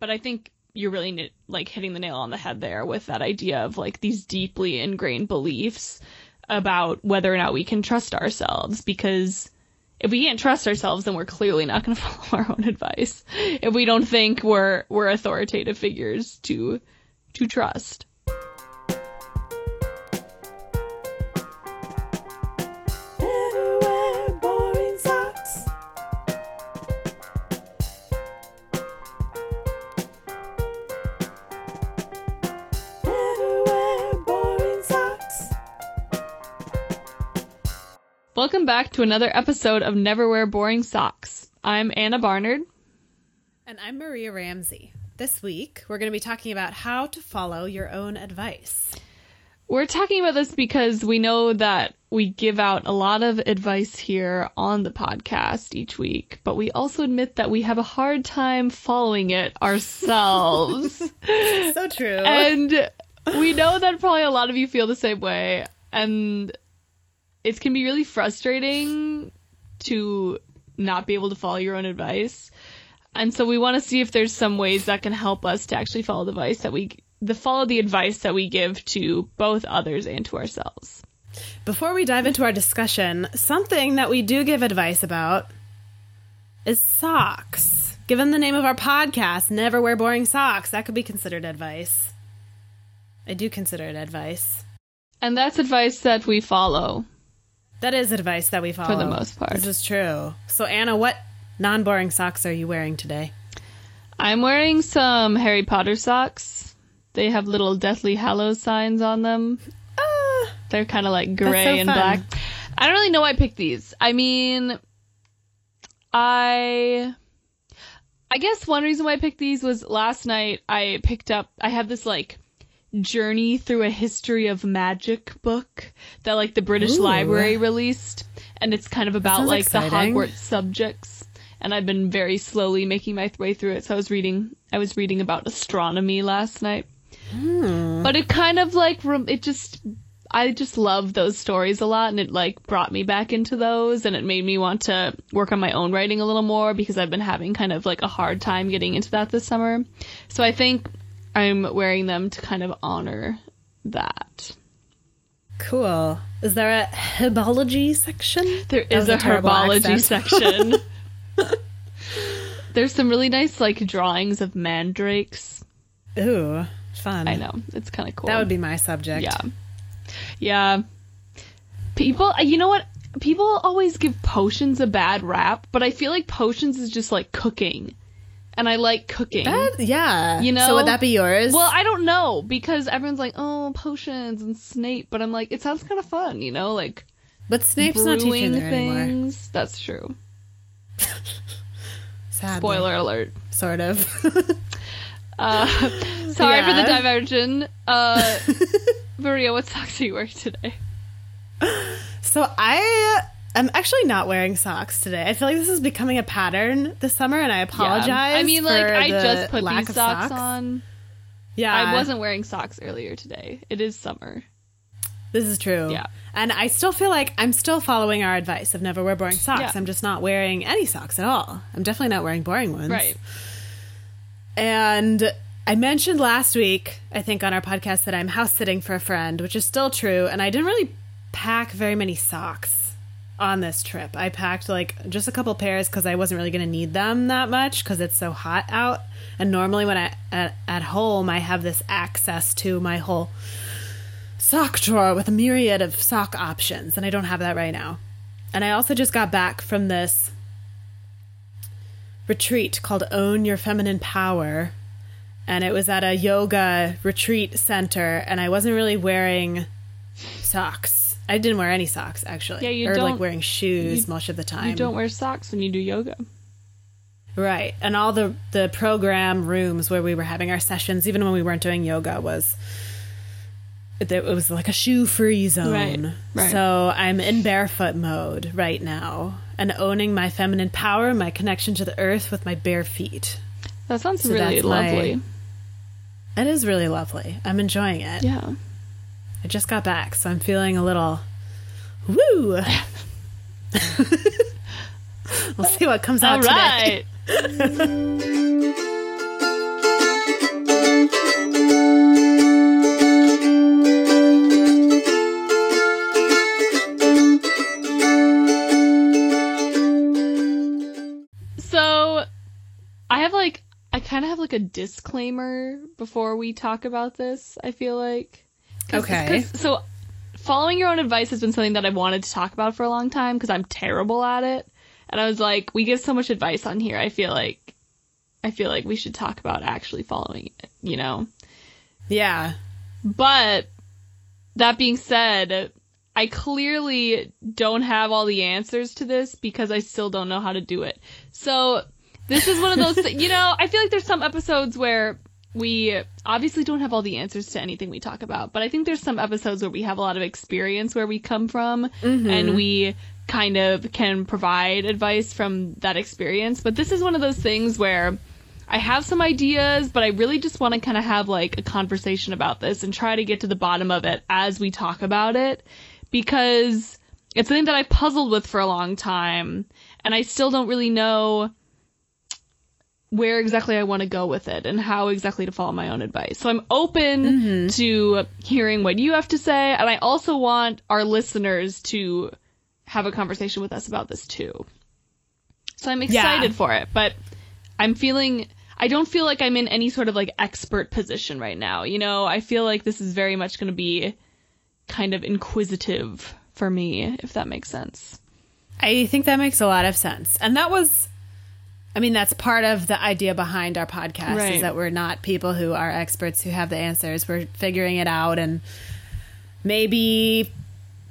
but I think you're really like hitting the nail on the head there with that idea of like these deeply ingrained beliefs about whether or not we can trust ourselves because if we can't trust ourselves then we're clearly not going to follow our own advice. If we don't think we're we're authoritative figures to to trust back to another episode of Never Wear Boring Socks. I'm Anna Barnard. And I'm Maria Ramsey. This week, we're going to be talking about how to follow your own advice. We're talking about this because we know that we give out a lot of advice here on the podcast each week, but we also admit that we have a hard time following it ourselves. so true. And we know that probably a lot of you feel the same way. And it can be really frustrating to not be able to follow your own advice. And so we want to see if there's some ways that can help us to actually follow the advice that we the follow the advice that we give to both others and to ourselves. Before we dive into our discussion, something that we do give advice about is socks. Given the name of our podcast, Never Wear Boring Socks, that could be considered advice. I do consider it advice. And that's advice that we follow. That is advice that we follow. For the most part. This is true. So, Anna, what non boring socks are you wearing today? I'm wearing some Harry Potter socks. They have little Deathly Hallows signs on them. Uh, They're kind of like gray so and fun. black. I don't really know why I picked these. I mean, I. I guess one reason why I picked these was last night I picked up. I have this like journey through a history of magic book that like the British Ooh. Library released and it's kind of about like exciting. the Hogwarts subjects and I've been very slowly making my way through it so I was reading I was reading about astronomy last night. Hmm. But it kind of like it just I just love those stories a lot and it like brought me back into those and it made me want to work on my own writing a little more because I've been having kind of like a hard time getting into that this summer. So I think I'm wearing them to kind of honor that. Cool. Is there a herbology section? There is a, a herbology section. There's some really nice like drawings of mandrakes. Ooh, fun. I know. It's kind of cool. That would be my subject. Yeah. Yeah. People, you know what? People always give potions a bad rap, but I feel like potions is just like cooking and I like cooking. That, yeah. You know? So would that be yours? Well, I don't know because everyone's like, oh, potions and Snape, but I'm like, it sounds kind of fun, you know? Like, but Snape's not teaching there things. Anymore. That's true. Sadly. Spoiler alert. Sort of. uh, sorry yeah. for the diversion. Uh, Maria, what socks are you wearing today? So I I'm actually not wearing socks today. I feel like this is becoming a pattern this summer, and I apologize. Yeah. I mean, like I just put these socks, socks, on. Yeah, I wasn't wearing socks earlier today. It is summer. This is true. Yeah, and I still feel like I'm still following our advice of never wear boring socks. Yeah. I'm just not wearing any socks at all. I'm definitely not wearing boring ones. Right. And I mentioned last week, I think, on our podcast that I'm house sitting for a friend, which is still true. And I didn't really pack very many socks on this trip. I packed like just a couple pairs because I wasn't really going to need them that much because it's so hot out. And normally when I at, at home, I have this access to my whole sock drawer with a myriad of sock options, and I don't have that right now. And I also just got back from this retreat called Own Your Feminine Power. And it was at a yoga retreat center, and I wasn't really wearing socks I didn't wear any socks actually. Yeah, you or don't like wearing shoes you, most of the time. You don't wear socks when you do yoga. Right. And all the the program rooms where we were having our sessions, even when we weren't doing yoga, was it was like a shoe free zone. Right, right. So I'm in barefoot mode right now and owning my feminine power, my connection to the earth with my bare feet. That sounds so really lovely. My, it is really lovely. I'm enjoying it. Yeah. I just got back, so I'm feeling a little woo. we'll see what comes out All right. today. so I have like I kind of have like a disclaimer before we talk about this. I feel like Cause, Okay. 'cause- so, following your own advice has been something that I've wanted to talk about for a long time because I'm terrible at it. And I was like, we give so much advice on here. I feel like, I feel like we should talk about actually following it. You know. Yeah. But that being said, I clearly don't have all the answers to this because I still don't know how to do it. So this is one of those, you know, I feel like there's some episodes where we obviously don't have all the answers to anything we talk about, but I think there's some episodes where we have a lot of experience where we come from mm-hmm. and we kind of can provide advice from that experience. But this is one of those things where I have some ideas, but I really just want to kind of have like a conversation about this and try to get to the bottom of it as we talk about it because it's something that I puzzled with for a long time and I still don't really know where exactly I want to go with it and how exactly to follow my own advice. So I'm open mm-hmm. to hearing what you have to say and I also want our listeners to have a conversation with us about this too. So I'm excited for it, but I'm feeling I don't feel like I'm in any sort of like expert position right now. You know, I feel like this is very much going to be kind of inquisitive for me, if that makes sense. I think that makes a lot of sense. And that was I mean that's part of the idea behind our podcast Right. is that we're not people who are experts who have the answers. We're figuring it out and maybe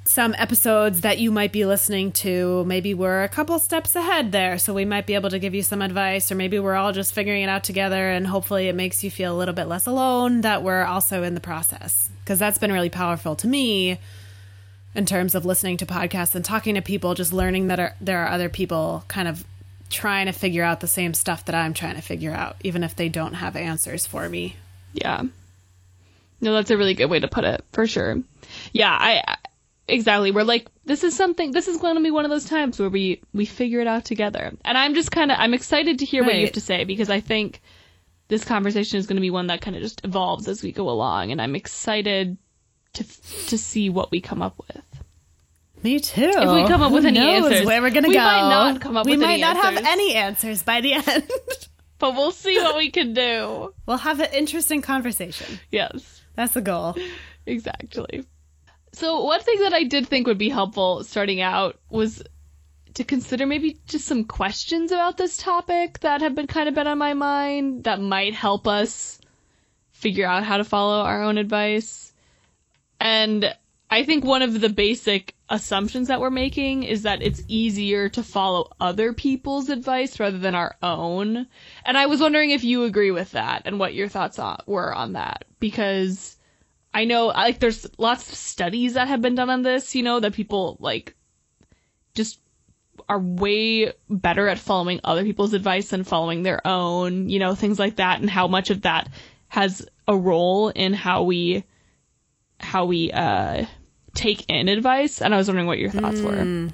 some episodes that you might be listening to, maybe we're a couple steps ahead there, so we might be able to give you some advice, or maybe we're all just figuring it out together, and hopefully it makes you feel a little bit less alone that we're also in the process. Because that's been really powerful to me in terms of listening to podcasts and talking to people, just learning that are, there are other people kind of trying to figure out the same stuff that I'm trying to figure out, even if they don't have answers for me. Yeah. No, that's a really good way to put it, for sure. Yeah, I exactly. We're like this is something this is going to be one of those times where we we figure it out together. And I'm just kind of I'm excited to hear what you have to say because I think this conversation is going to be one that kind of just evolves as we go along and I'm excited to to see what we come up with. Me too. If we come up Who with any knows answers. where we're gonna We go. might not come up we with might any not have any answers by the end. But we'll see what we can do. we'll have an interesting conversation. Yes. That's the goal. Exactly. So one thing that I did think would be helpful starting out was to consider maybe just some questions about this topic that have been kind of been on my mind that might help us figure out how to follow our own advice. And I think one of the basic assumptions that we're making is that it's easier to follow other people's advice rather than our own. And I was wondering if you agree with that and what your thoughts were on that because I know like there's lots of studies that have been done on this, you know, that people like just are way better at following other people's advice than following their own, you know, things like that and how much of that has a role in how we how we uh take in advice and I was wondering what your thoughts were. Hmm.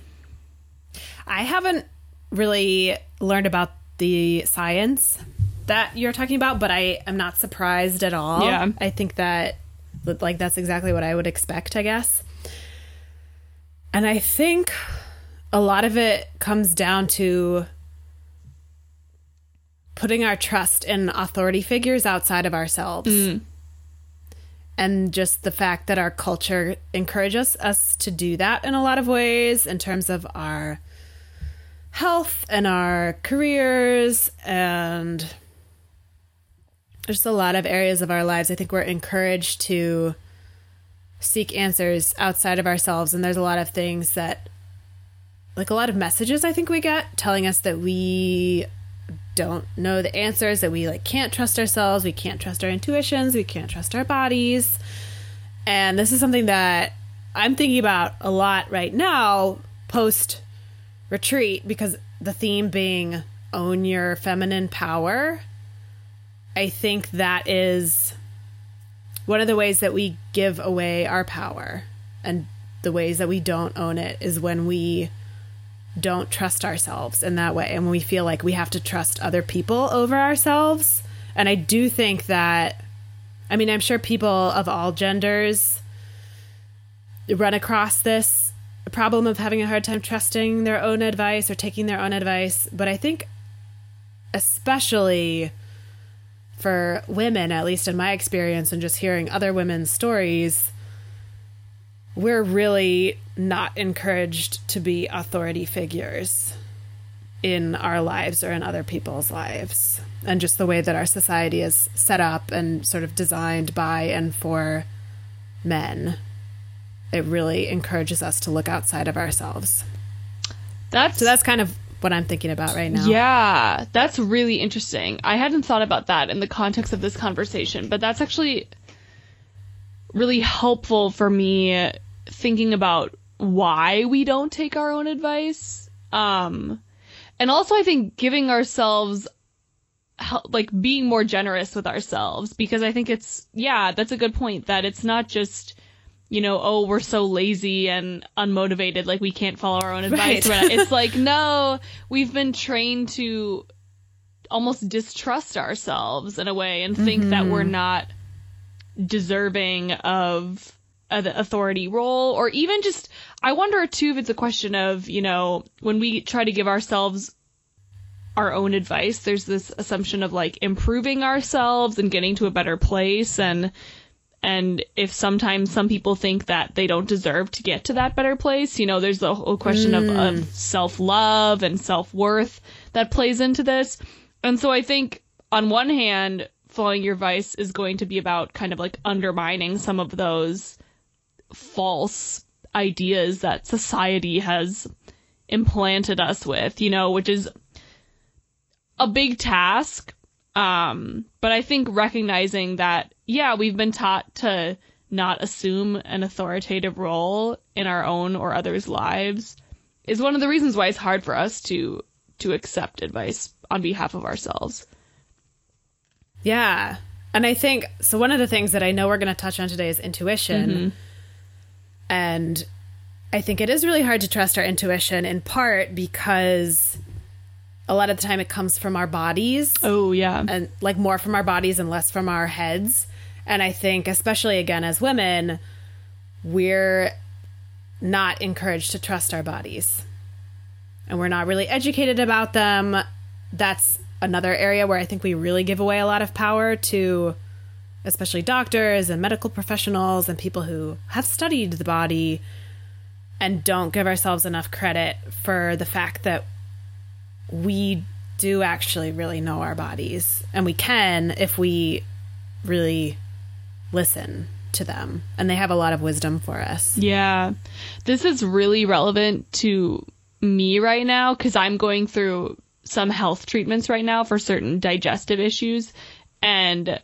I haven't really learned about the science that you're talking about, but I am not surprised at all. Yeah. I think that like that's exactly what I would expect, I guess. And I think a lot of it comes down to putting our trust in authority figures outside of ourselves. Hmm. And just the fact that our culture encourages us to do that in a lot of ways in terms of our health and our careers and there's a lot of areas of our lives. I think we're encouraged to seek answers outside of ourselves and there's a lot of things that like a lot of messages I think we get telling us that we don't know the answers that we like can't trust ourselves we can't trust our intuitions we can't trust our bodies. And this is something that i'm thinking about a lot right now post retreat because the theme being own your feminine power. I think that is one of the ways that we give away our power and the ways that we don't own it is when we don't trust ourselves in that way. And when we feel like we have to trust other people over ourselves. And i do think that i mean i'm sure people of all genders run across this problem of having a hard time trusting their own advice or taking their own advice. But i think especially for women, at least in my experience and just hearing other women's stories, we're really not encouraged to be authority figures in our lives or in other people's lives. And just the way that our society is set up and sort of designed by and for men, it really encourages us to look outside of ourselves. That's So that's kind of what I'm thinking about right now. Yeah, that's really interesting. I hadn't thought about that in the context of this conversation, but that's actually really helpful for me thinking about why we don't take our own advice. Um, and also I think giving ourselves like being more generous with ourselves because I think it's yeah, that's a good point that it's not just you know, oh, we're so lazy and unmotivated, like we can't follow our own advice. Right. it's like, no, we've been trained to almost distrust ourselves in a way and think that we're not deserving of uh, the authority role or even just I wonder too if it's a question of, you know, when we try to give ourselves our own advice, there's this assumption of like improving ourselves and getting to a better place and and if sometimes some people think that they don't deserve to get to that better place, you know, there's the whole question of, of self love and self worth that plays into this. And so I think on one hand, following your advice is going to be about kind of like undermining some of those false ideas that society has implanted us with, you know, which is a big task. Um, but I think recognizing that, yeah, we've been taught to not assume an authoritative role in our own or others' lives is one of the reasons why it's hard for us to to accept advice on behalf of ourselves. Yeah. And I think so. One of the things that I know we're going to touch on today is intuition. And I think it is really hard to trust our intuition in part because a lot of the time it comes from our bodies Oh yeah. and like more from our bodies and less from our heads. And I think, especially again as women, we're not encouraged to trust our bodies. And we're not really educated about them. That's another area where I think we really give away a lot of power to especially doctors and medical professionals and people who have studied the body and don't give ourselves enough credit for the fact that we do actually really know our bodies and we can if we really listen to them and they have a lot of wisdom for us Yeah. This is really relevant to me right now because I'm going through some health treatments right now for certain digestive issues. And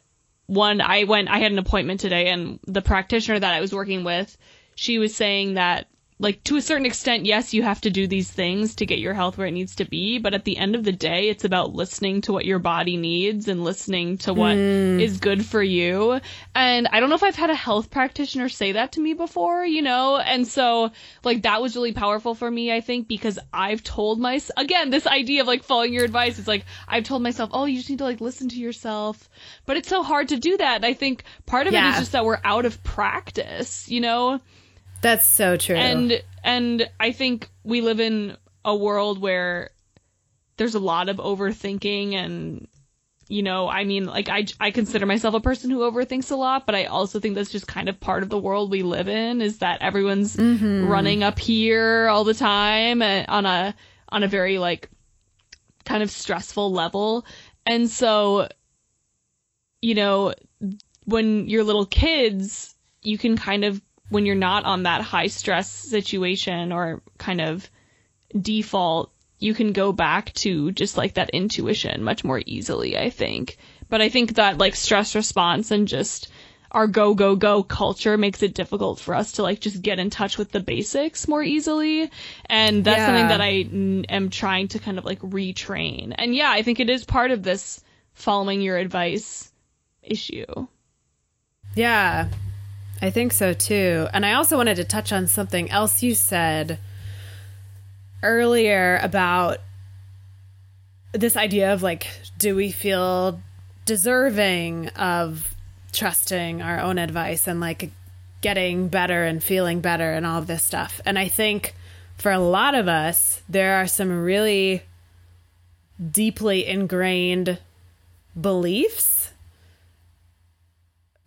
one, I went, I had an appointment today, and the practitioner that I was working with, she was saying that, like, to a certain extent, yes, you have to do these things to get your health where it needs to be. But at the end of the day, it's about listening to what your body needs and listening to what mm. is good for you. And I don't know if I've had a health practitioner say that to me before, you know? And so, like, that was really powerful for me, I think, because I've told myself, again, this idea of like following your advice, it's like, I've told myself, oh, you just need to like listen to yourself. But it's so hard to do that. And I think part of it Yeah. is just that we're out of practice, you know? That's so true and and I think we live in a world where there's a lot of overthinking and you know, I mean, like I I consider myself a person who overthinks a lot, but I also think that's just kind of part of the world we live in is that everyone's mm-hmm. running up here all the time on a on a very like kind of stressful level. And so you know, when you're little kids, you can kind of when you're not on that high stress situation or kind of default, you can go back to just like that intuition much more easily, I think. But I think that like stress response and just our go go go culture makes it difficult for us to like just get in touch with the basics more easily and that's Yeah. something that I mm, am trying to kind of like retrain. And yeah, I think it is part of this following your advice issue. Yeah, I think so too. And I also wanted to touch on something else you said earlier about this idea of like, do we feel deserving of trusting our own advice and like getting better and feeling better and all of this stuff? And I think for a lot of us, there are some really deeply ingrained beliefs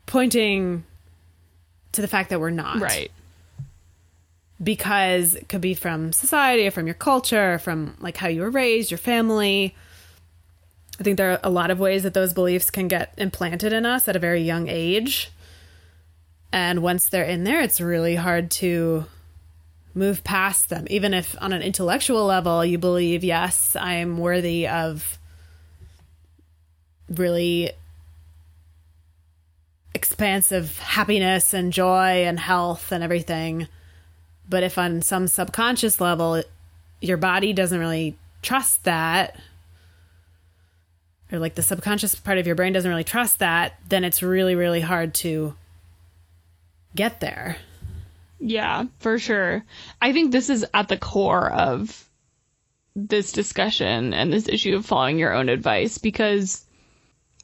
pointing to the fact that we're not. Right. Because it could be from society or from your culture, or from like how you were raised, your family. I think there are a lot of ways that those beliefs can get implanted in us at a very young age. And once they're in there, it's really hard to move past them. Even if on an intellectual level you believe, yes, I am worthy of really expansive happiness and joy and health and everything. But if on some subconscious level your body doesn't really trust that, or like the subconscious part of your brain doesn't really trust that, then it's really, really hard to get there. Yeah, for sure. I think this is at the core of this discussion and this issue of following your own advice because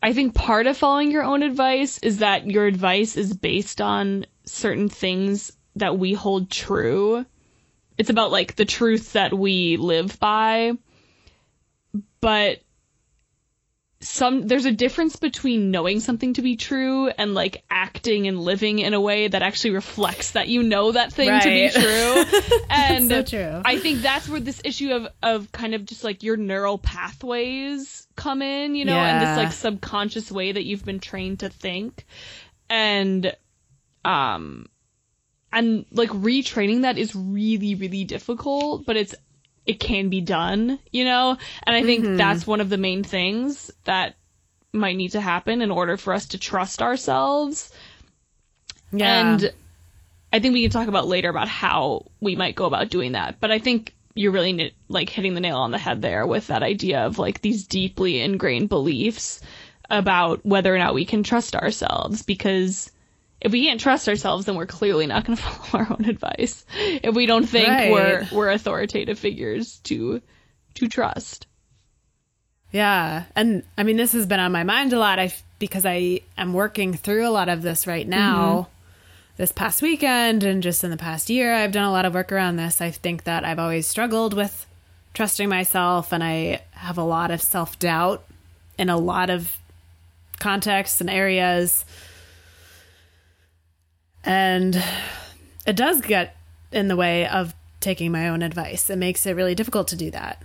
I think part of following your own advice is that your advice is based on certain things that we hold true. It's about like the truth that we live by. But some there's a difference between knowing something to be true and like acting and living in a way that actually reflects that you know that thing right. to be true. and so true. I think that's where this issue of of kind of just like your neural pathways come in, you know, yeah. and this like subconscious way that you've been trained to think. And um and like retraining that is really really difficult, but it's it can be done, you know? And I think mm-hmm. that's one of the main things that might need to happen in order for us to trust ourselves. Yeah. And I think we can talk about later about how we might go about doing that. But I think you're really like hitting the nail on the head there with that idea of like these deeply ingrained beliefs about whether or not we can trust ourselves because if we can't trust ourselves, then we're clearly not going to follow our own advice. If we don't think right. we're we're authoritative figures to to trust. Yeah, and I mean this has been on my mind a lot. I because I am working through a lot of this right now. Mm-hmm. This past weekend and just in the past year, I've done a lot of work around this. I think that I've always struggled with trusting myself, and I have a lot of self doubt in a lot of contexts and areas and it does get in the way of taking my own advice. It makes it really difficult to do that.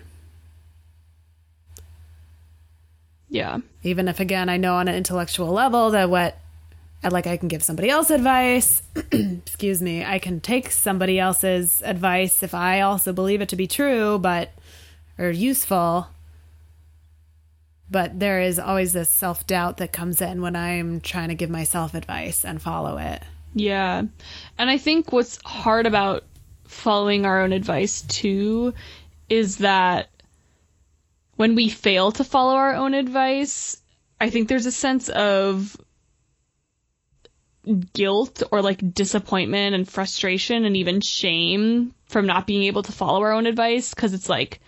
Yeah. Even if, again, I know on an intellectual level that what, I like, I can give somebody else advice, excuse me, I can take somebody else's advice if I also believe it to be true, but, or useful. But there is always this self doubt that comes in when I'm trying to give myself advice and follow it. Yeah. And I think what's hard about following our own advice too is that when we fail to follow our own advice, I think there's a sense of guilt or like disappointment and frustration and even shame from not being able to follow our own advice because it's like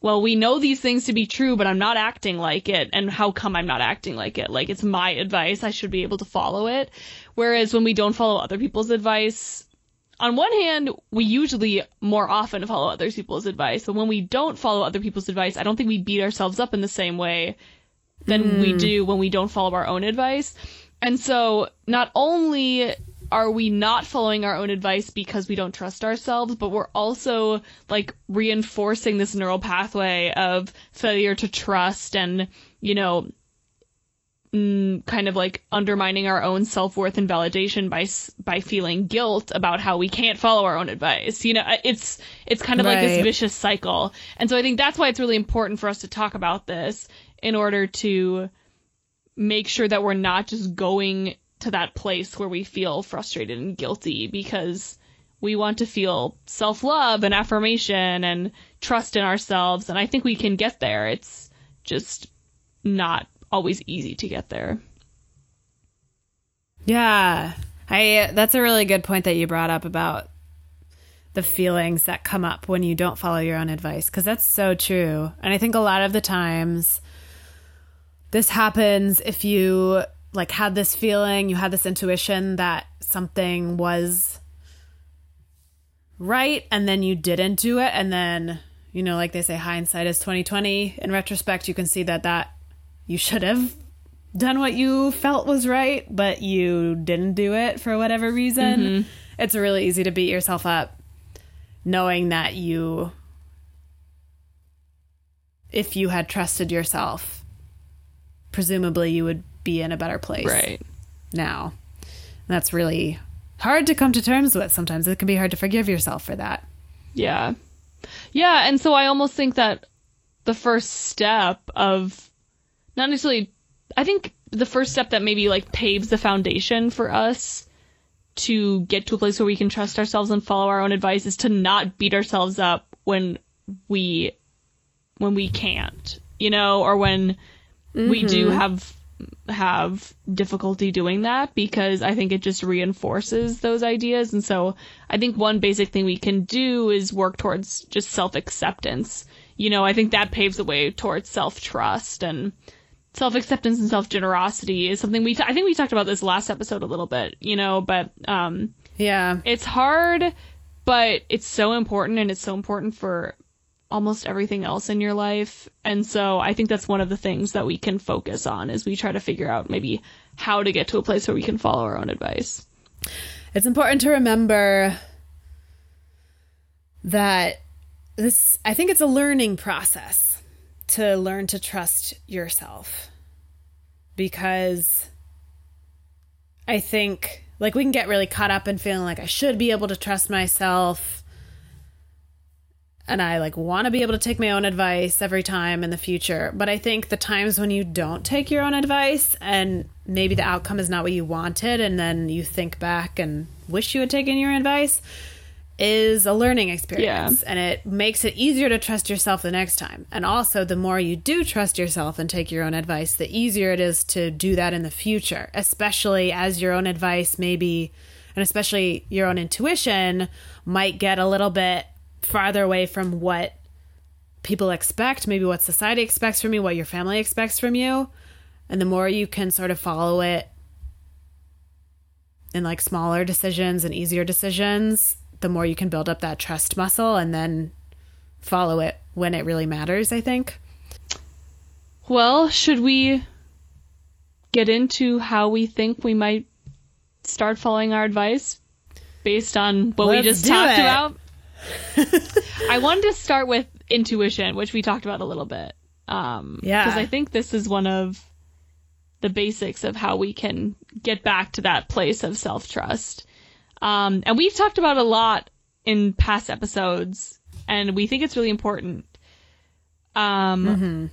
well, we know these things to be true, but I'm not acting like it. And how come I'm not acting like it? Like, it's my advice. I should be able to follow it. Whereas when we don't follow other people's advice, on one hand, we usually more often follow other people's advice. But when we don't follow other people's advice, I don't think we beat ourselves up in the same way than mm. we do when we don't follow our own advice. And so not only are we not following our own advice because we don't trust ourselves, but we're also like reinforcing this neural pathway of failure to trust and, you know, mm, kind of like undermining our own self-worth and validation by by feeling guilt about how we can't follow our own advice. You know, it's it's kind of right. like this vicious cycle. And so I think that's why it's really important for us to talk about this in order to make sure that we're not just going to that place where we feel frustrated and guilty because we want to feel self love and affirmation and trust in ourselves. And I think we can get there. It's just not always easy to get there. Yeah. I that's a really good point that you brought up about the feelings that come up when you don't follow your own advice because that's so true. And I think a lot of the times this happens if you like had this feeling, you had this intuition that something was right and then you didn't do it and then you know like they say hindsight is 2020 in retrospect you can see that that you should have done what you felt was right, but you didn't do it for whatever reason, mm-hmm. it's really easy to beat yourself up knowing that you, if you had trusted yourself, presumably you would be in a better place right now. And that's really hard to come to terms with sometimes. It can be hard to forgive yourself for that. Yeah. Yeah, and so I almost think that the first step of not necessarily I think the first step that maybe like paves the foundation for us to get to a place where we can trust ourselves and follow our own advice is to not beat ourselves up when we when we can't, you know, or when mm-hmm. we do mm-hmm. have have difficulty doing that because I think it just reinforces those ideas. And so I think one basic thing we can do is work towards just self acceptance. You know, I think that paves the way towards self trust and self acceptance and self generosity is something we, t- I think we talked about this last episode a little bit, you know, but, um, yeah, it's hard, but it's so important and it's so important for almost everything else in your life. And so I think that's one of the things that we can focus on as we try to figure out maybe how to get to a place where we can follow our own advice. It's important to remember that this, I think it's a learning process to learn to trust yourself because I think like we can get really caught up in feeling like I should be able to trust myself and I like want to be able to take my own advice every time in the future. But I think the times when you don't take your own advice and maybe the outcome is not what you wanted and then you think back and wish you had taken your advice is a learning experience yeah. and it makes it easier to trust yourself the next time. And also the more you do trust yourself and take your own advice, the easier it is to do that in the future, especially as your own advice maybe and especially your own intuition might get a little bit farther away from what people expect, maybe what society expects from you, what your family expects from you. And the more you can sort of follow it in like smaller decisions and easier decisions, the more you can build up that trust muscle and then follow it when it really matters, I think. Well, should we get into how we think we might start following our advice based on what Let's we just talked it. about? I wanted to start with intuition, which we talked about a little bit. Um, yeah. Because I think this is one of the basics of how we can get back to that place of self trust. Um, and we've talked about a lot in past episodes, and we think it's really important. Um, mm-hmm.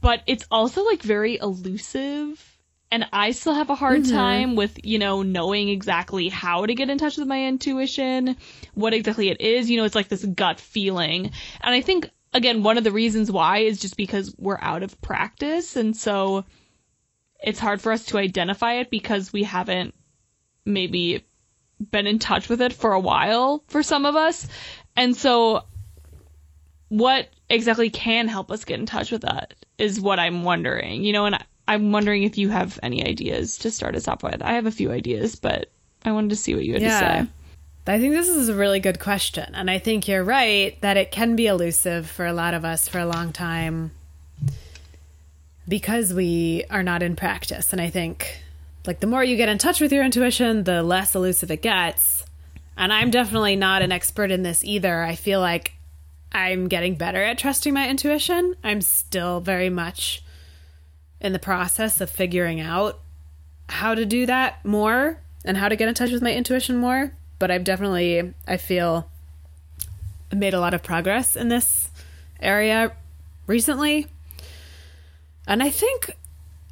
But it's also like very elusive and I still have a hard mm-hmm. time with, you know, knowing exactly how to get in touch with my intuition, what exactly it is. You know, it's like this gut feeling. And I think, again, one of the reasons why is just because we're out of practice. And so it's hard for us to identify it because we haven't maybe been in touch with it for a while for some of us. And so what exactly can help us get in touch with that is what I'm wondering, you know, and I'm wondering if you have any ideas to start us off with. I have a few ideas, but I wanted to see what you had yeah. to say. I think this is a really good question. And I think you're right that it can be elusive for a lot of us for a long time because we are not in practice. And I think like the more you get in touch with your intuition, the less elusive it gets. And I'm definitely not an expert in this either. I feel like I'm getting better at trusting my intuition. I'm still very much in the process of figuring out how to do that more and how to get in touch with my intuition more. But I've definitely, I feel, made a lot of progress in this area recently. And I think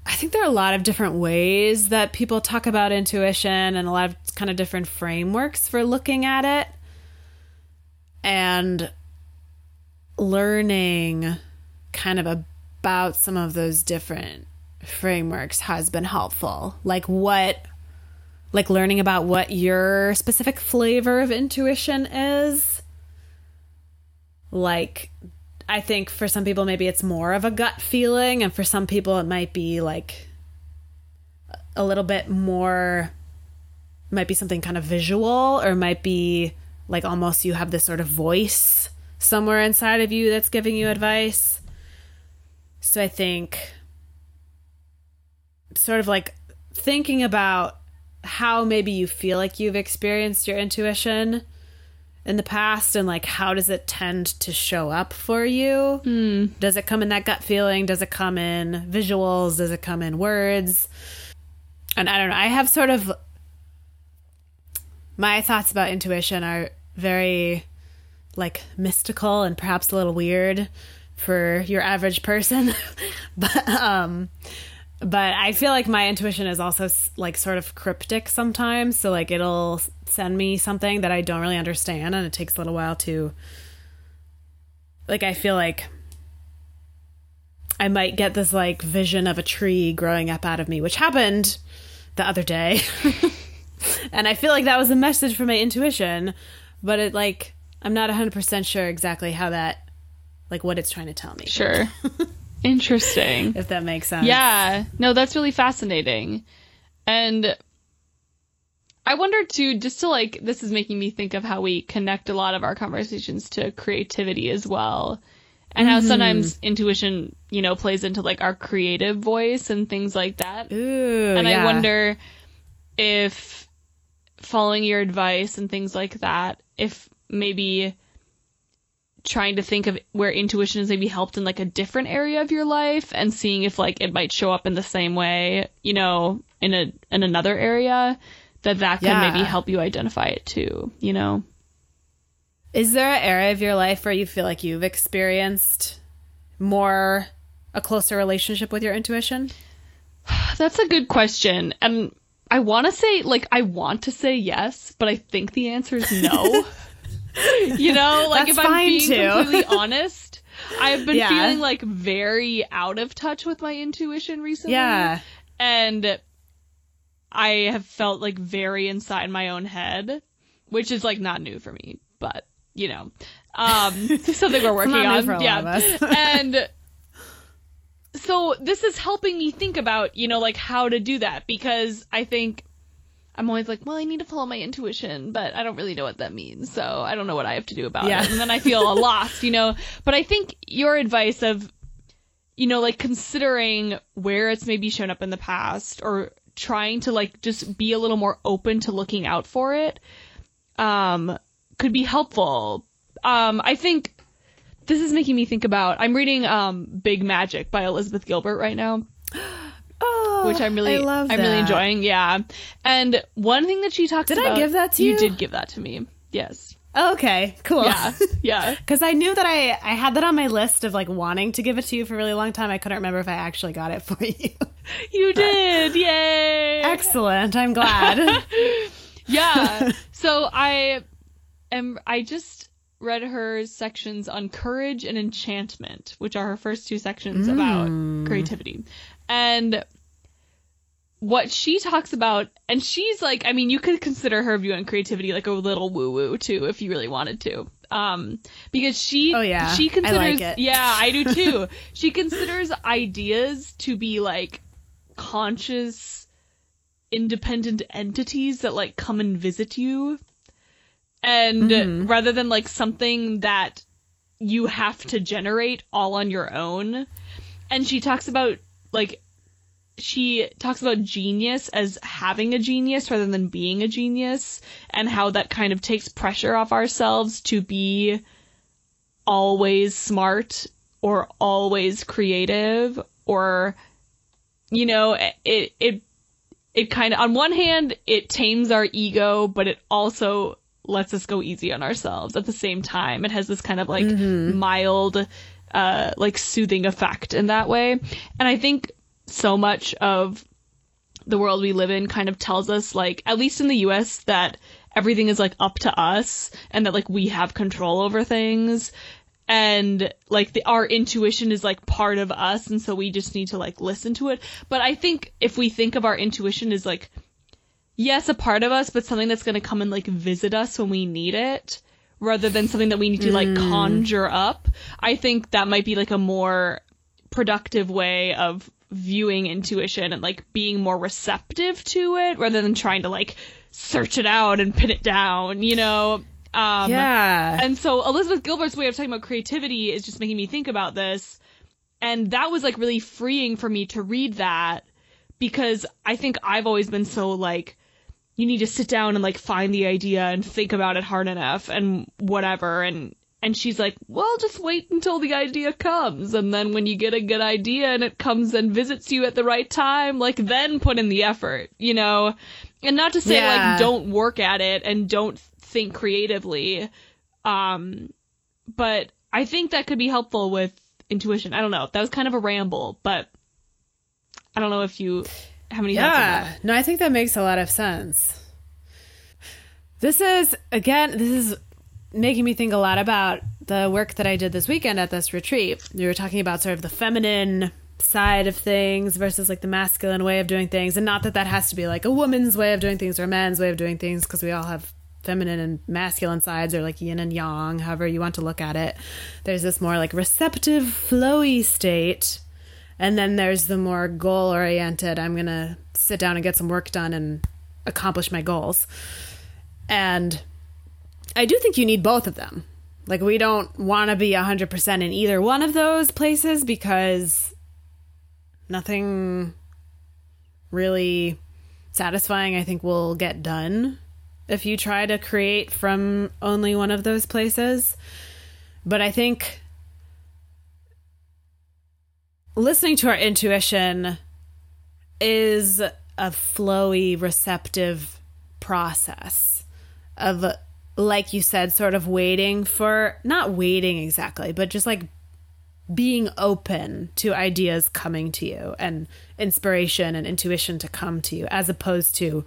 I think there are a lot of different ways that people talk about intuition and a lot of kind of different frameworks for looking at it. And learning kind of about some of those different frameworks has been helpful. Like what like learning about what your specific flavor of intuition is. Like I think for some people maybe it's more of a gut feeling and for some people it might be like a little bit more might be something kind of visual or might be like almost you have this sort of voice somewhere inside of you that's giving you advice. So I think sort of like thinking about how maybe you feel like you've experienced your intuition in the past and like how does it tend to show up for you? Mm. Does it come in that gut feeling? Does it come in visuals? Does it come in words? And I don't know. I have sort of my thoughts about intuition are very like mystical and perhaps a little weird for your average person. but um but I feel like my intuition is also like sort of cryptic sometimes. So like it'll send me something that I don't really understand, and it takes a little while to. Like I feel like I might get this like vision of a tree growing up out of me, which happened the other day. and I feel like that was a message from my intuition, but it like I'm not 100% sure exactly how that like what it's trying to tell me. Sure. Interesting. if that makes sense. Yeah. No, that's really fascinating. And I wonder too, just to like, this is making me think of how we connect a lot of our conversations to creativity as well. And how mm-hmm. sometimes intuition, you know, plays into like our creative voice and things like that. Ooh, and yeah. I wonder if following your advice and things like that, if maybe trying to think of where intuition has maybe helped in like a different area of your life and seeing if like it might show up in the same way, you know, in a in another area that that can Yeah. maybe help you identify it too, you know. Is there an area of your life where you feel like you've experienced more a closer relationship with your intuition? That's a good question. And I want to say like I want to say yes, but I think the answer is no. you know, like That's if I'm being too. completely honest, I've been Yeah. feeling like very out of touch with my intuition recently. Yeah. And I have felt like very inside my own head, which is like not new for me, but you know, um, something we're working on. for a lot yeah. and so this is helping me think about, you know, like how to do that because I think I'm always like, well, I need to follow my intuition, but I don't really know what that means. So I don't know what I have to do about Yeah. it. And then I feel lost, you know. But I think your advice of, you know, like considering where it's maybe shown up in the past or trying to like just be a little more open to looking out for it, um, could be helpful. Um, I think this is making me think about, I'm reading, um, Big Magic by Elizabeth Gilbert right now Oh, which I'm oh, really I love I'm really enjoying. Yeah. And one thing that she talks about Did I about give that to you? You did give that to me. Yes. Oh, okay, cool. Yeah. Yeah. Because I knew that I I had that on my list of like wanting to give it to you for a really long time. I couldn't remember if I actually got it for you. You did. Yay. Excellent. I'm glad. Yeah. so I am I just read her sections on courage and enchantment, which are her first two sections about hmm. creativity. And what she talks about and she's like I mean you could consider her view on creativity like a little woo woo too if you really wanted to. Um because she Oh, yeah. she I considers like it. yeah, I do too. she considers ideas to be like conscious independent entities that like come and visit you and Mm-hmm. rather than like something that you have to generate all on your own and she talks about like she talks about genius as having a genius rather than being a genius and how that kind of takes pressure off ourselves to be always smart or always creative or you know it it it kind of on one hand it tames our ego but it also lets us go easy on ourselves at the same time. It has this kind of like mm-hmm. mild uh like soothing effect in that way. And i think so much of the world we live in kind of tells us like at least in the US that everything is like up to us and that like we have control over things. And like the our intuition is like part of us and so we just need to like listen to it. But i think if we think of our intuition as like yes a part of us but something that's going to come and like visit us when we need it rather than something that we need to like conjure up i think that might be like a more productive way of viewing intuition and like being more receptive to it rather than trying to like search it out and pin it down, you know? Um, yeah. And so Elizabeth Gilbert's way of talking about creativity is just making me think about this. And that was like really freeing for me to read that because I think I've always been so like you need to sit down and like find the idea and think about it hard enough and whatever and and she's like, "Well, just wait until the idea comes and then when you get a good idea and it comes and visits you at the right time, like then put in the effort, you know?" And not to say Yeah. like don't work at it and don't think creatively. Um but I think that could be helpful with intuition. I don't know. That was kind of a ramble, but I don't know if you have any thoughts on. Yeah. No, I think that makes a lot of sense. This is, again, this is making me think a lot about the work that I did this weekend at this retreat. We were talking about sort of the feminine side of things versus like the masculine way of doing things. And not that that has to be like a woman's way of doing things or a man's way of doing things because we all have feminine and masculine sides or like yin and yang, however you want to look at it. There's this more like receptive, flowy state. And then there's the more goal oriented, I'm going to sit down and get some work done and accomplish my goals. And I do think you need both of them. Like, we don't want to be 100% in either one of those places because nothing really satisfying, I think, will get done if you try to create from only one of those places. But I think listening to our intuition is a flowy, receptive process of, like you said, sort of waiting for, not waiting exactly, but just like being open to ideas coming to you and inspiration and intuition to come to you as opposed to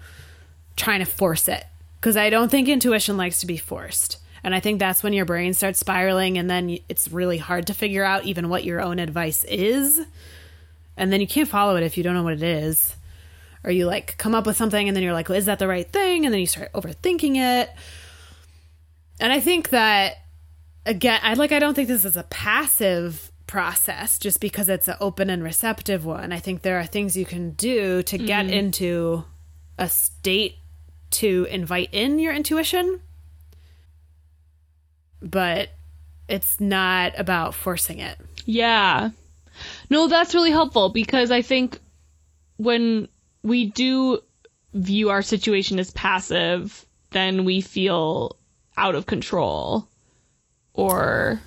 trying to force it. Because I don't think intuition likes to be forced. And I think that's when your brain starts spiraling, and then it's really hard to figure out even what your own advice is. And then you can't follow it if you don't know what it is. Or you like come up with something, and then you're like, well, is that the right thing? And then you start overthinking it. And I think that, again, I like, I don't think this is a passive process just because it's an open and receptive one. I think there are things you can do to get mm-hmm. into a state to invite in your intuition but it's not about forcing it. Yeah. No, that's really helpful because I think when we do view our situation as passive, then we feel out of control. Or,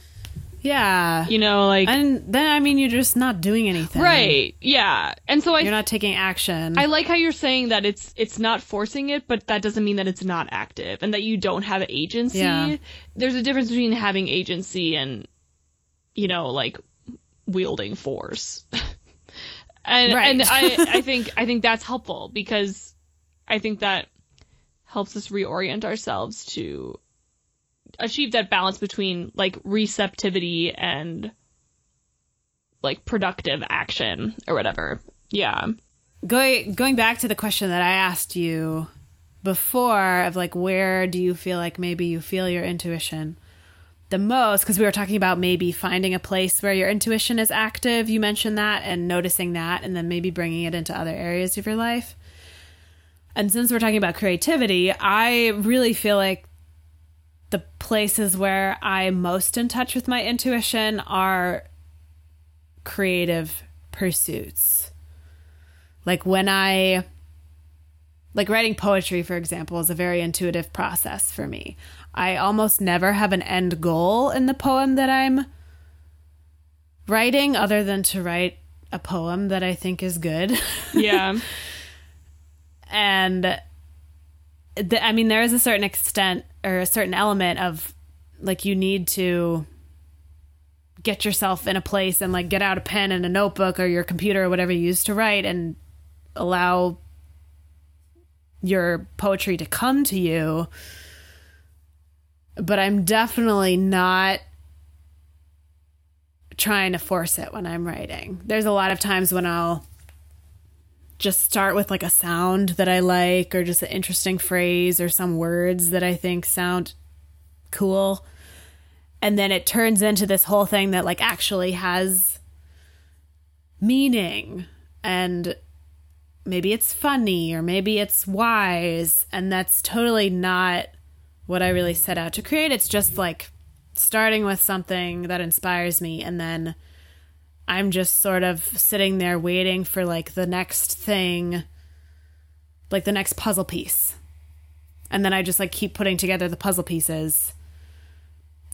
Yeah. you know, like. and then I mean you're just not doing anything. right. Yeah. And so I You're not taking action. I like how you're saying that it's it's not forcing it, but that doesn't mean that it's not active and that you don't have agency. Yeah. There's a difference between having agency and you know, like wielding force. and Right. and I I think I think that's helpful because I think that helps us reorient ourselves to achieve that balance between like receptivity and like productive action or whatever. Yeah. going going back to the question that I asked you before of like where do you feel like maybe you feel your intuition the most because we were talking about maybe finding a place where your intuition is active you mentioned that and noticing that and then maybe bringing it into other areas of your life and since we're talking about creativity i really feel like the places where i'm most in touch with my intuition are creative pursuits like when I like writing poetry for example is a very intuitive process for me. I almost never have an end goal in the poem that I'm writing other than to write a poem that I think is good. Yeah. and the, I mean there is a certain extent or a certain element of like you need to get yourself in a place and like get out a pen and a notebook or your computer or whatever you use to write and allow your poetry to come to you but I'm definitely not trying to force it when I'm writing. There's a lot of times when I'll just start with like a sound that I like or just an interesting phrase or some words that I think sound cool. And then it turns into this whole thing that like actually has meaning and maybe it's funny or maybe it's wise and that's totally not what I really set out to create. It's just like starting with something that inspires me and then I'm just sort of sitting there waiting for like the next thing, like the next puzzle piece. And then I just like keep putting together the puzzle pieces.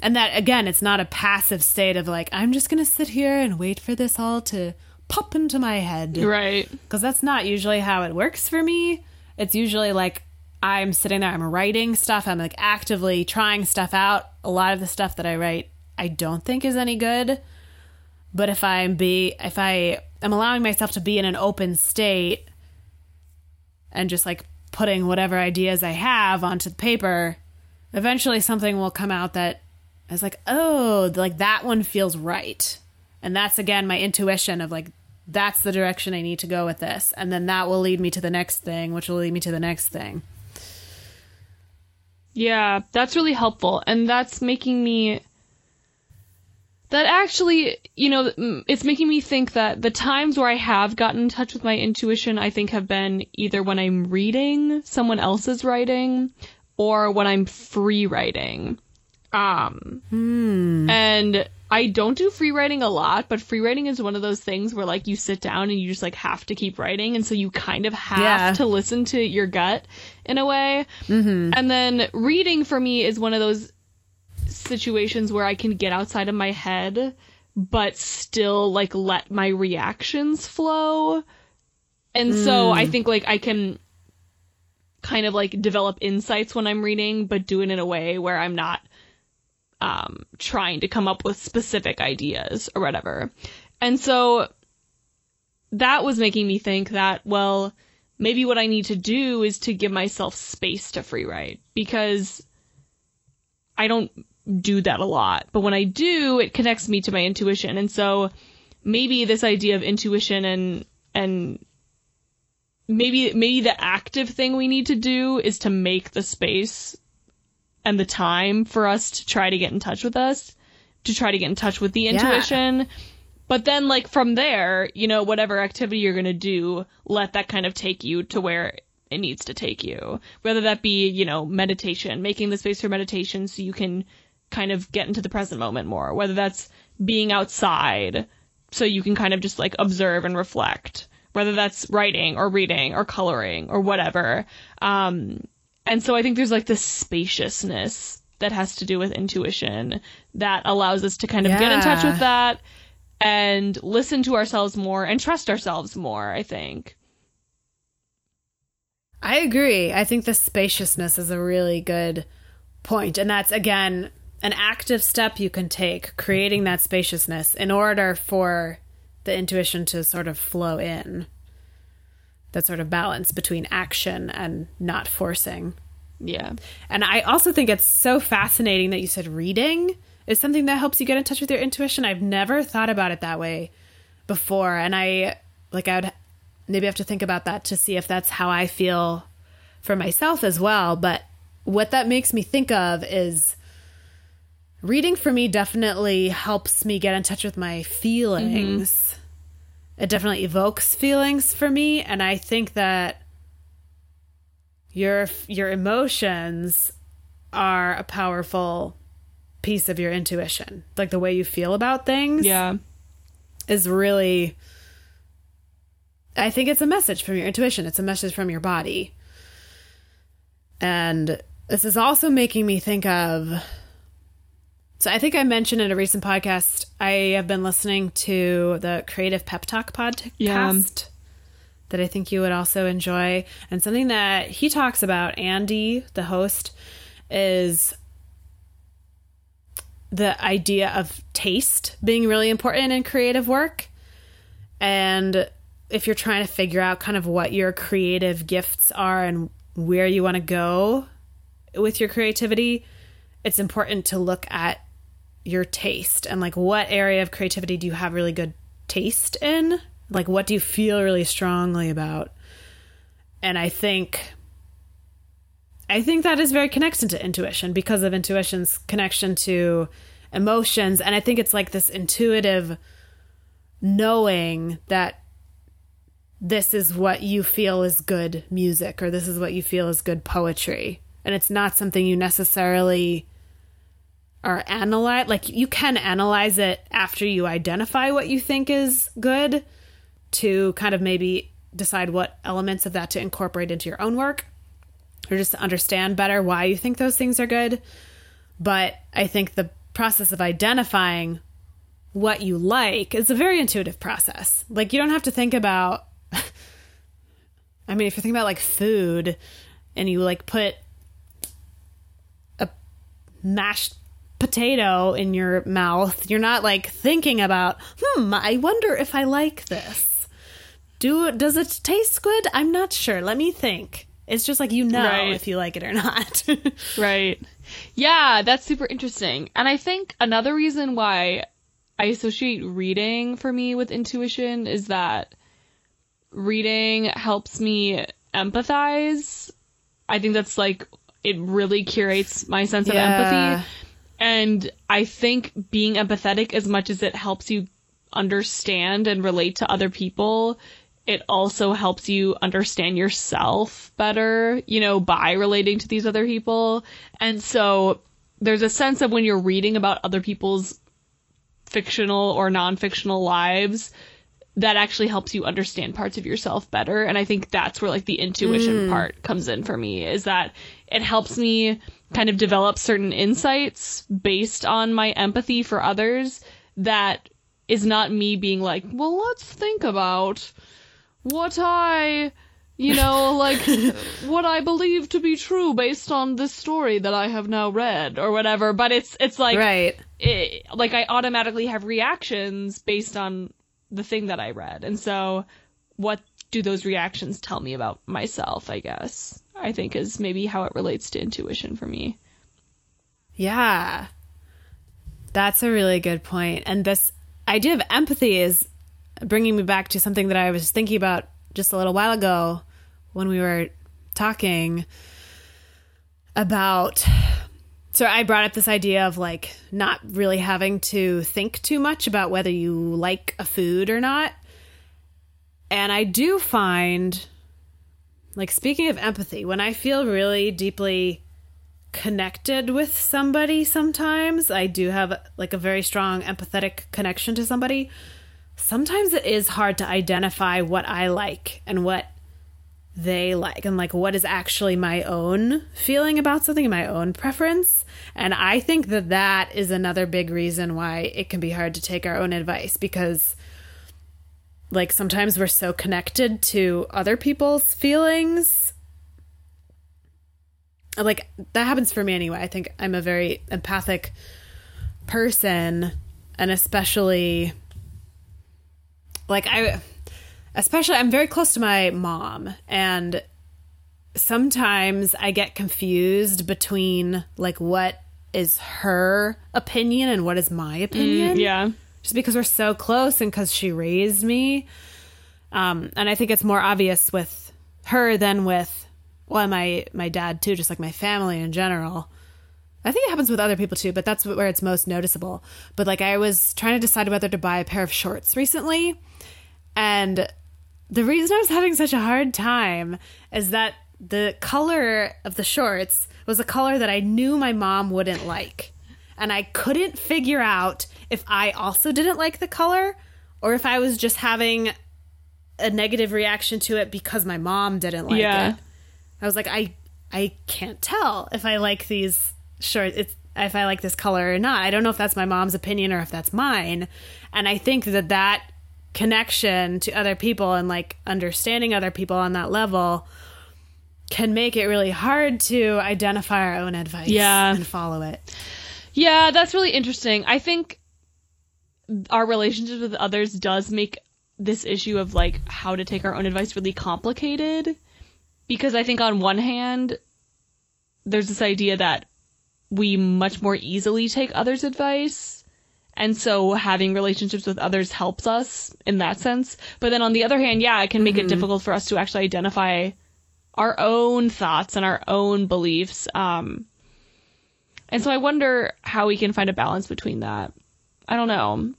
And that again, it's not a passive state of like, I'm just going to sit here and wait for this all to pop into my head. Right. Because that's not usually how it works for me. It's usually like I'm sitting there, I'm writing stuff, I'm like actively trying stuff out. A lot of the stuff that I write, I don't think is any good. But if I'm be if I am allowing myself to be in an open state and just like putting whatever ideas I have onto the paper, eventually something will come out that is like, oh, like that one feels right. And that's again my intuition of like that's the direction I need to go with this. And then that will lead me to the next thing, which will lead me to the next thing. Yeah, that's really helpful. And that's making me. That actually, you know, it's making me think that the times where I have gotten in touch with my intuition, I think have been either when I'm reading someone else's writing or when I'm free writing. Um, hmm. and I don't do free writing a lot, but free writing is one of those things where like you sit down and you just like have to keep writing, and so you kind of have yeah. to listen to your gut in a way. Mm-hmm. And then reading for me is one of those situations where I can get outside of my head, but still like let my reactions flow. And mm. so I think like I can kind of like develop insights when I'm reading, but do it in a way where I'm not um, trying to come up with specific ideas or whatever. And so that was making me think that, well, maybe what I need to do is to give myself space to free write because I don't do that a lot. But when I do, it connects me to my intuition. And so maybe this idea of intuition and, and maybe, maybe the active thing we need to do is to make the space and the time for us to try to get in touch with us, to try to get in touch with the intuition. Yeah. But then, like, from there, you know, whatever activity you're going to do, let that kind of take you to where it needs to take you. Whether that be, you know, meditation, making the space for meditation so you can kind of get into the present moment more. Whether that's being outside so you can kind of just like observe and reflect. Whether that's writing or reading or coloring or whatever. Um, and so I think there's like this spaciousness that has to do with intuition that allows us to kind of yeah. get in touch with that and listen to ourselves more and trust ourselves more, I think. I agree. I think the spaciousness is a really good point. And that's, again, an active step you can take, creating that spaciousness in order for the intuition to sort of flow in that sort of balance between action and not forcing. Yeah. And I also think it's so fascinating that you said reading is something that helps you get in touch with your intuition. I've never thought about it that way before. And I, like, I would maybe have to think about that to see if that's how I feel for myself as well. But what that makes me think of is reading for me definitely helps me get in touch with my feelings. Mm-hmm. It definitely evokes feelings for me and i think that your your emotions are a powerful piece of your intuition. Like the way you feel about things yeah. is really i think it's a message from your intuition. It's a message from your body. And this is also making me think of so I think I mentioned in a recent podcast, I have been listening to the Creative Pep Talk podcast yeah. that I think you would also enjoy. And something that he talks about, Andy, the host, is the idea of taste being really important in creative work. And if you're trying to figure out kind of what your creative gifts are and where you want to go with your creativity, it's important to look at your taste and like what area of creativity do you have really good taste in? Like what do you feel really strongly about? And I think I think that is very connected to intuition because of intuition's connection to emotions and I think it's like this intuitive knowing that this is what you feel is good music or this is what you feel is good poetry and it's not something you necessarily or analyze like you can analyze it after you identify what you think is good to kind of maybe decide what elements of that to incorporate into your own work or just to understand better why you think those things are good. But I think the process of identifying what you like is a very intuitive process. Like you don't have to think about I mean, if you're thinking about like food and you like put a mashed potato in your mouth, you're not like thinking about, "Hmm, I wonder if I like this." Do does it taste good? I'm not sure. Let me think. It's just like you know Right. if you like it or not. Right. Yeah, that's super interesting. And I think another reason why I associate reading for me with intuition is that reading helps me empathize. I think that's like, it really curates my sense of empathy. And I think being empathetic, as much as it helps you understand and relate to other people, it also helps you understand yourself better, you know, by relating to these other people. And so there's a sense of when you're reading about other people's fictional or non-fictional lives that actually helps you understand parts of yourself better and i think that's where like the intuition mm. part comes in for me is that it helps me kind of develop certain insights based on my empathy for others that is not me being like well let's think about what i you know like what i believe to be true based on this story that i have now read or whatever but it's it's like right. it, like I automatically have reactions based on the thing that I read. And so what do those reactions tell me about myself, I guess? I think is maybe how it relates to intuition for me. Yeah. That's a really good point. And this idea of empathy is bringing me back to something that I was thinking about just a little while ago when we were talking about. So I brought up this idea of like not really having to think too much about whether you like a food or not. And I do find, like, speaking of empathy, when I feel really deeply connected with somebody sometimes i do have like a very strong empathetic connection to somebody. Sometimes it is hard to identify what i like and what they like and like what is actually my own feeling about something my own preference. And i think that that is another big reason why it can be hard to take our own advice because like sometimes we're so connected to other people's feelings like that happens for me anyway. I think I'm a very empathic person and especially like I especially I'm very close to my mom and sometimes I get confused between like what is her opinion and what is my mm, opinion Yeah. Just because we're so close and because she raised me. Um, and I think it's more obvious with her than with well, my my dad too, just like my family in general. I think it happens with other people too, but that's where it's most noticeable. But like I was trying to decide whether to buy a pair of shorts recently, and the reason I was having such a hard time is that the color of the shorts was a color that I knew my mom wouldn't like. And I couldn't figure out if I also didn't like the color or if I was just having a negative reaction to it because my mom didn't like Yeah. it. I was like, I I can't tell if I like these shorts. It's if I like this color or not. I don't know if that's my mom's opinion or if that's mine. And I think that that connection to other people and like understanding other people on that level can make it really hard to identify our own advice Yeah. and follow it. Yeah, that's really interesting. I think our relationships with others does make this issue of like how to take our own advice really complicated because I think on one hand there's this idea that we much more easily take others' advice and so having relationships with others helps us in that sense. But then on the other hand, yeah, it can make it difficult for us to actually identify our own thoughts and our own beliefs. Um, and so I wonder how we can find a balance between that. I don't know.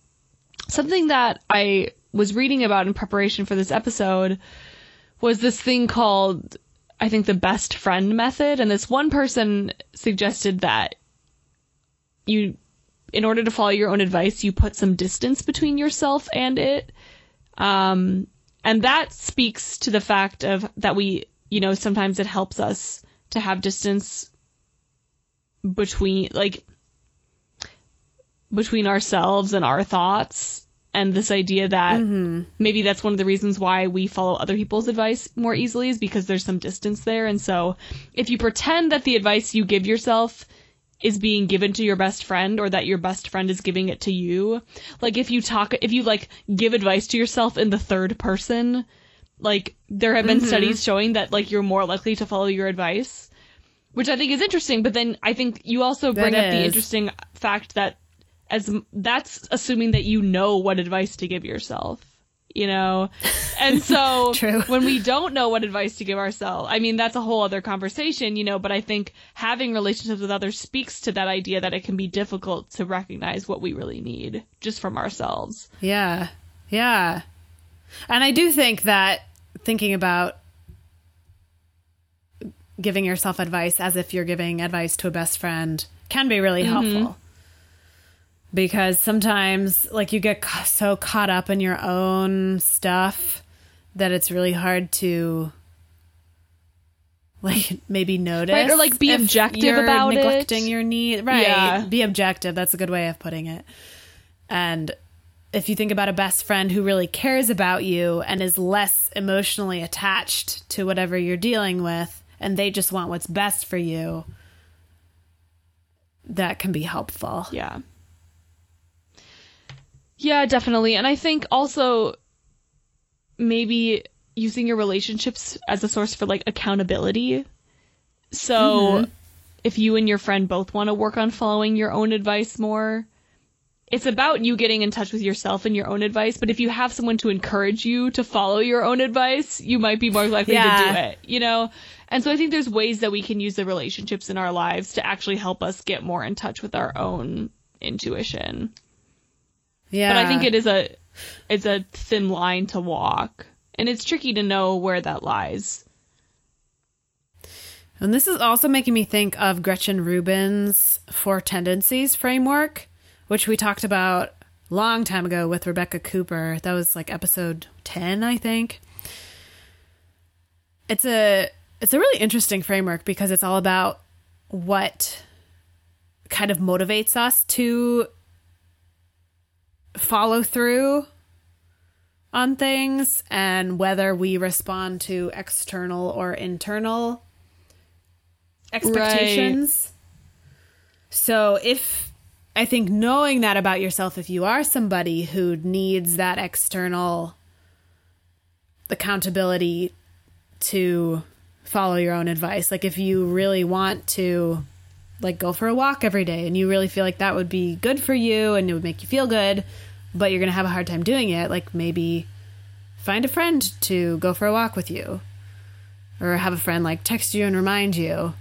Something that I was reading about in preparation for this episode was this thing called, I think, the best friend method. And this one person suggested that you in order to follow your own advice, you put some distance between yourself and it. Um, and that speaks to the fact of that we, you know, sometimes it helps us to have distance between, like, between ourselves and our thoughts. And this idea that Mm-hmm. maybe that's one of the reasons why we follow other people's advice more easily is because there's some distance there. And so if you pretend that the advice you give yourself is being given to your best friend or that your best friend is giving it to you. Like if you talk, if you like give advice to yourself in the third person, like there have been studies showing that like you're more likely to follow your advice, which I think is interesting. But then I think you also bring That up the interesting fact that as that's assuming that you know what advice to give yourself. You know, and so when we don't know what advice to give ourselves, I mean, that's a whole other conversation, you know, but I think having relationships with others speaks to that idea that it can be difficult to recognize what we really need just from ourselves. Yeah. Yeah. And I do think that thinking about giving yourself advice as if you're giving advice to a best friend can be really mm-hmm. helpful. Because sometimes, like, you get so caught up in your own stuff that it's really hard to, like, maybe notice. Right, or, like, be objective about it. neglecting your need. Right. Yeah. Be objective. That's a good way of putting it. And if you think about a best friend who really cares about you and is less emotionally attached to whatever you're dealing with, and they just want what's best for you, that can be helpful. Yeah. Yeah, definitely. And I think also maybe using your relationships as a source for like accountability. So mm-hmm. if you and your friend both want to work on following your own advice more, it's about you getting in touch with yourself and your own advice. But if you have someone to encourage you to follow your own advice, you might be more likely to do it, you know? And so I think there's ways that we can use the relationships in our lives to actually help us get more in touch with our own intuition. Yeah. But I think it is a it's a thin line to walk. And it's tricky to know where that lies. And this is also making me think of Gretchen Rubin's Four Tendencies framework, which we talked about a long time ago with Rebecca Cooper. That was like episode 10, I think. It's a it's a really interesting framework because it's all about what kind of motivates us to follow through on things and whether we respond to external or internal expectations. So if I think knowing that about yourself, if you are somebody who needs that external accountability to follow your own advice, like if you really want to like go for a walk every day and you really feel like that would be good for you and it would make you feel good, but you're going to have a hard time doing it, like maybe find a friend to go for a walk with you or have a friend like text you and remind you.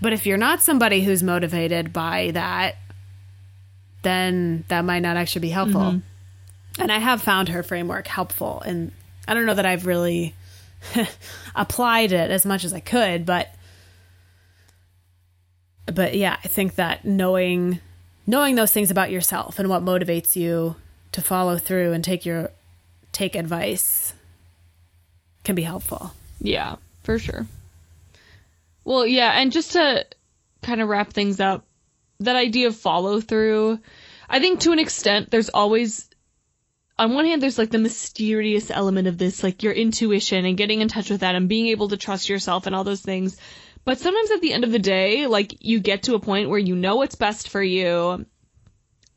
But if you're not somebody who's motivated by that, then that might not actually be helpful. Mm-hmm. And I have found her framework helpful. And I don't know that I've really applied it as much as I could, but but yeah, I think that knowing knowing those things about yourself and what motivates you to follow through and take your take advice can be helpful. Yeah, for sure. Well, yeah, and just to kind of wrap things up, that idea of follow through, I think to an extent, there's always, on one hand, there's like the mysterious element of this, like your intuition and getting in touch with that and being able to trust yourself and all those things. But sometimes at the end of the day, like you get to a point where you know what's best for you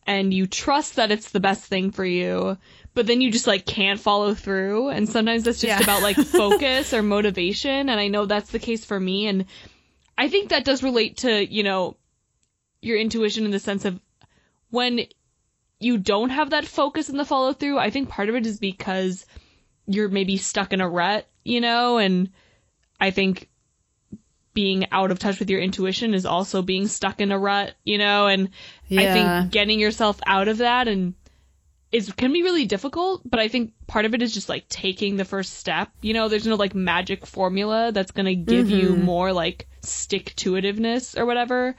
and you trust that it's the best thing for you, but then you just like can't follow through. And sometimes that's just Yeah. about like focus or motivation. And I know that's the case for me. And I think that does relate to, you know, your intuition in the sense of when you don't have that focus in the follow through, I think part of it is because you're maybe stuck in a rut, you know, and I think being out of touch with your intuition is also being stuck in a rut, you know, and I think getting yourself out of that and is can be really difficult, but I think part of it is just like taking the first step. You know, there's no like magic formula that's going to give you mm-hmm. more like stick to itiveness or whatever.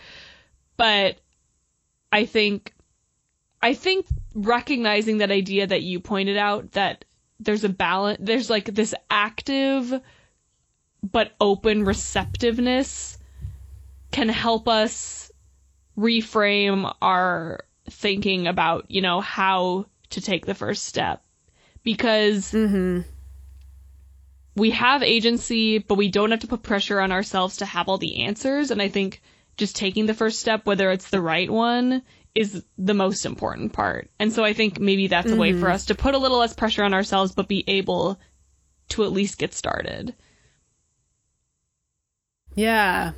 But I think I think recognizing that idea that you pointed out that there's a balance there's like this active but open receptiveness can help us reframe our thinking about, you know, how to take the first step. Because mm-hmm. we have agency, but we don't have to put pressure on ourselves to have all the answers. And I think just taking the first step, whether it's the right one, is the most important part. And so I think maybe that's a way for mm-hmm. us to put a little less pressure on ourselves, but be able to at least get started. Yeah.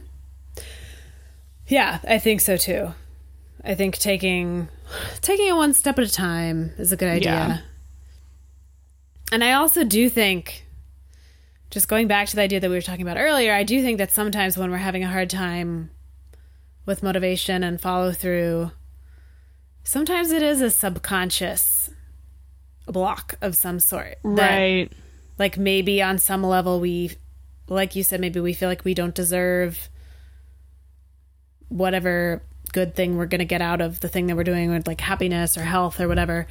Yeah, I think so too. I think taking taking it one step at a time is a good idea. Yeah. And I also do think just going back to the idea that we were talking about earlier, I do think that sometimes when we're having a hard time with motivation and follow through, sometimes it is a subconscious block of some sort. that Right. like maybe on some level we like you said maybe we feel like we don't deserve whatever good thing we're going to get out of the thing that we're doing with like happiness or health or whatever.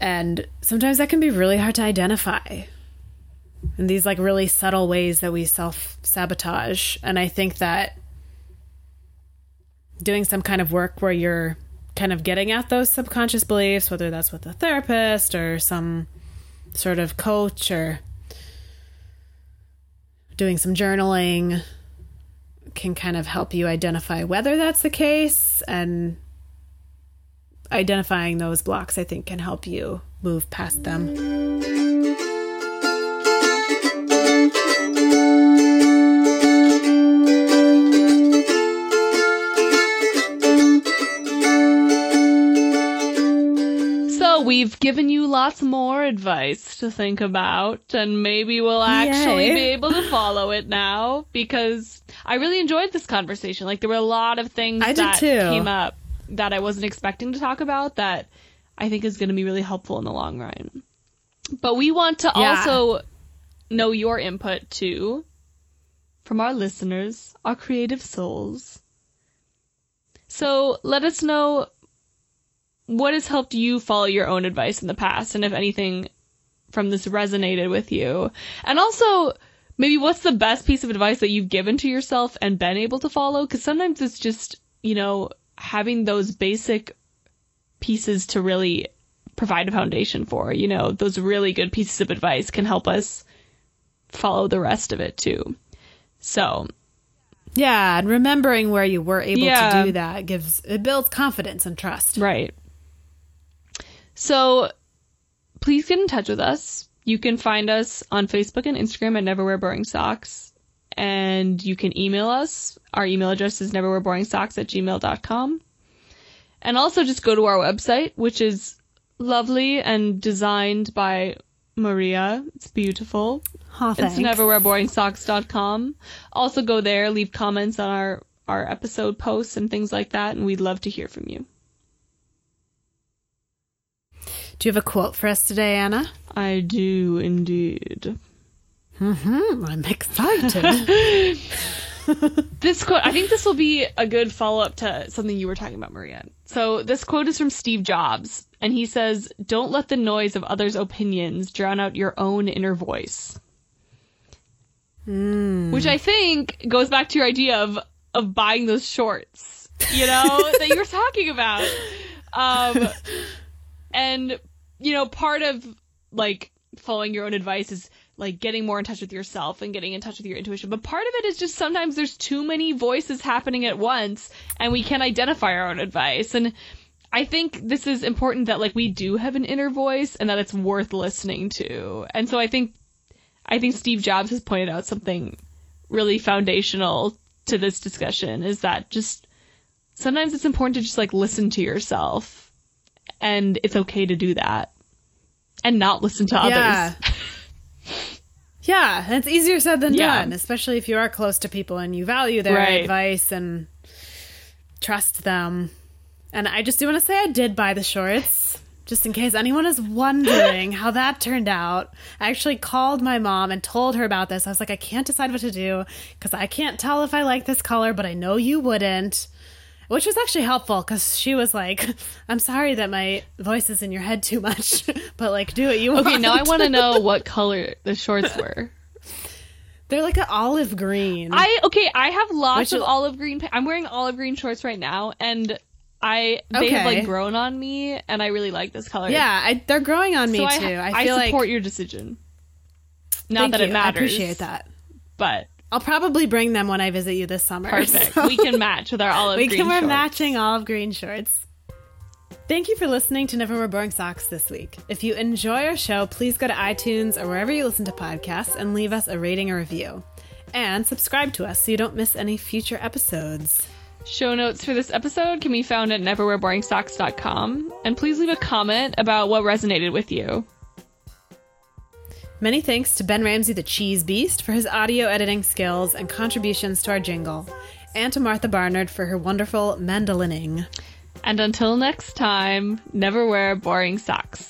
And sometimes that can be really hard to identify in these like really subtle ways that we self sabotage and i think that doing some kind of work where you're kind of getting at those subconscious beliefs whether that's with a therapist or some sort of coach or doing some journaling can kind of help you identify whether that's the case and identifying those blocks i think can help you move past them we've given you lots more advice to think about, and maybe we'll actually Yay. be able to follow it now because I really enjoyed this conversation. Like there were a lot of things I that came up that I wasn't expecting to talk about that I think is going to be really helpful in the long run. But we want to Yeah. also know your input too from our listeners, our creative souls. So let us know what has helped you follow your own advice in the past and if anything from this resonated with you. And also, maybe what's the best piece of advice that you've given to yourself and been able to follow? Because sometimes it's just, you know, having those basic pieces to really provide a foundation for, you know, those really good pieces of advice can help us follow the rest of it too. So, yeah and remembering where you were able Yeah. to do that gives it builds confidence and trust Right. So please get in touch with us. You can find us on Facebook and Instagram at Never Wear Boring Socks. And you can email us. Our email address is neverwearboringsocks at gmail.com. And also just go to our website, which is lovely and designed by Maria. It's beautiful. Aw, It's neverwearboringsocks.com. Also go there, leave comments on our, our episode posts and things like that, and we'd love to hear from you. Do you have a quote for us today anna I do indeed. hmm i'm excited This quote, I think this will be a good follow up to something you were talking about, Maria. So, this quote is from Steve Jobs, and he says, Don't let the noise of others' opinions drown out your own inner voice. Which I think goes back to your idea of, of buying those shorts, you know, that you were talking about. Um, and, you know, part of like following your own advice is like getting more in touch with yourself and getting in touch with your intuition. But part of it is just sometimes there's too many voices happening at once and we can't identify our own advice. And I think this is important that like we do have an inner voice and that it's worth listening to. And so I think I think Steve Jobs has pointed out something really foundational to this discussion is that just sometimes it's important to just like listen to yourself and it's okay to do that and not listen to Yeah. others. Yeah, it's easier said than Yeah. done, especially if you are close to people and you value their Right. advice and trust them. And I just do want to say I did buy the shorts, just in case anyone is wondering how that turned out. I actually called my mom and told her about this. I was like, I can't decide what to do because I can't tell if I like this color, but I know you wouldn't. Which was actually helpful because she was like, "I'm sorry that my voice is in your head too much, but like, do what you want." Okay, now I want to know what color the shorts were. They're like an olive green. I okay, I have lots Which of is- olive green. pa- I'm wearing olive green shorts right now, and I they have like grown on me, and I really like this color. yeah, I, they're growing on me so too. I, I feel support like your decision. Not Thank that you. it matters. I appreciate that. but I'll probably bring them when I visit you this summer. perfect. so- we can match with our olive we green. We can wear shorts. matching olive green shorts. Thank you for listening to Never Wear Boring Socks this week. If you enjoy our show, please go to iTunes or wherever you listen to podcasts and leave us a rating or review. And subscribe to us so you don't miss any future episodes. Show notes for this episode can be found at neverwearboringsocks.com. And please leave a comment about what resonated with you. Many thanks to Ben Ramsey, the Cheese Beast, for his audio editing skills and contributions to our jingle, and to Martha Barnard for her wonderful mandolining. And until next time, never wear boring socks.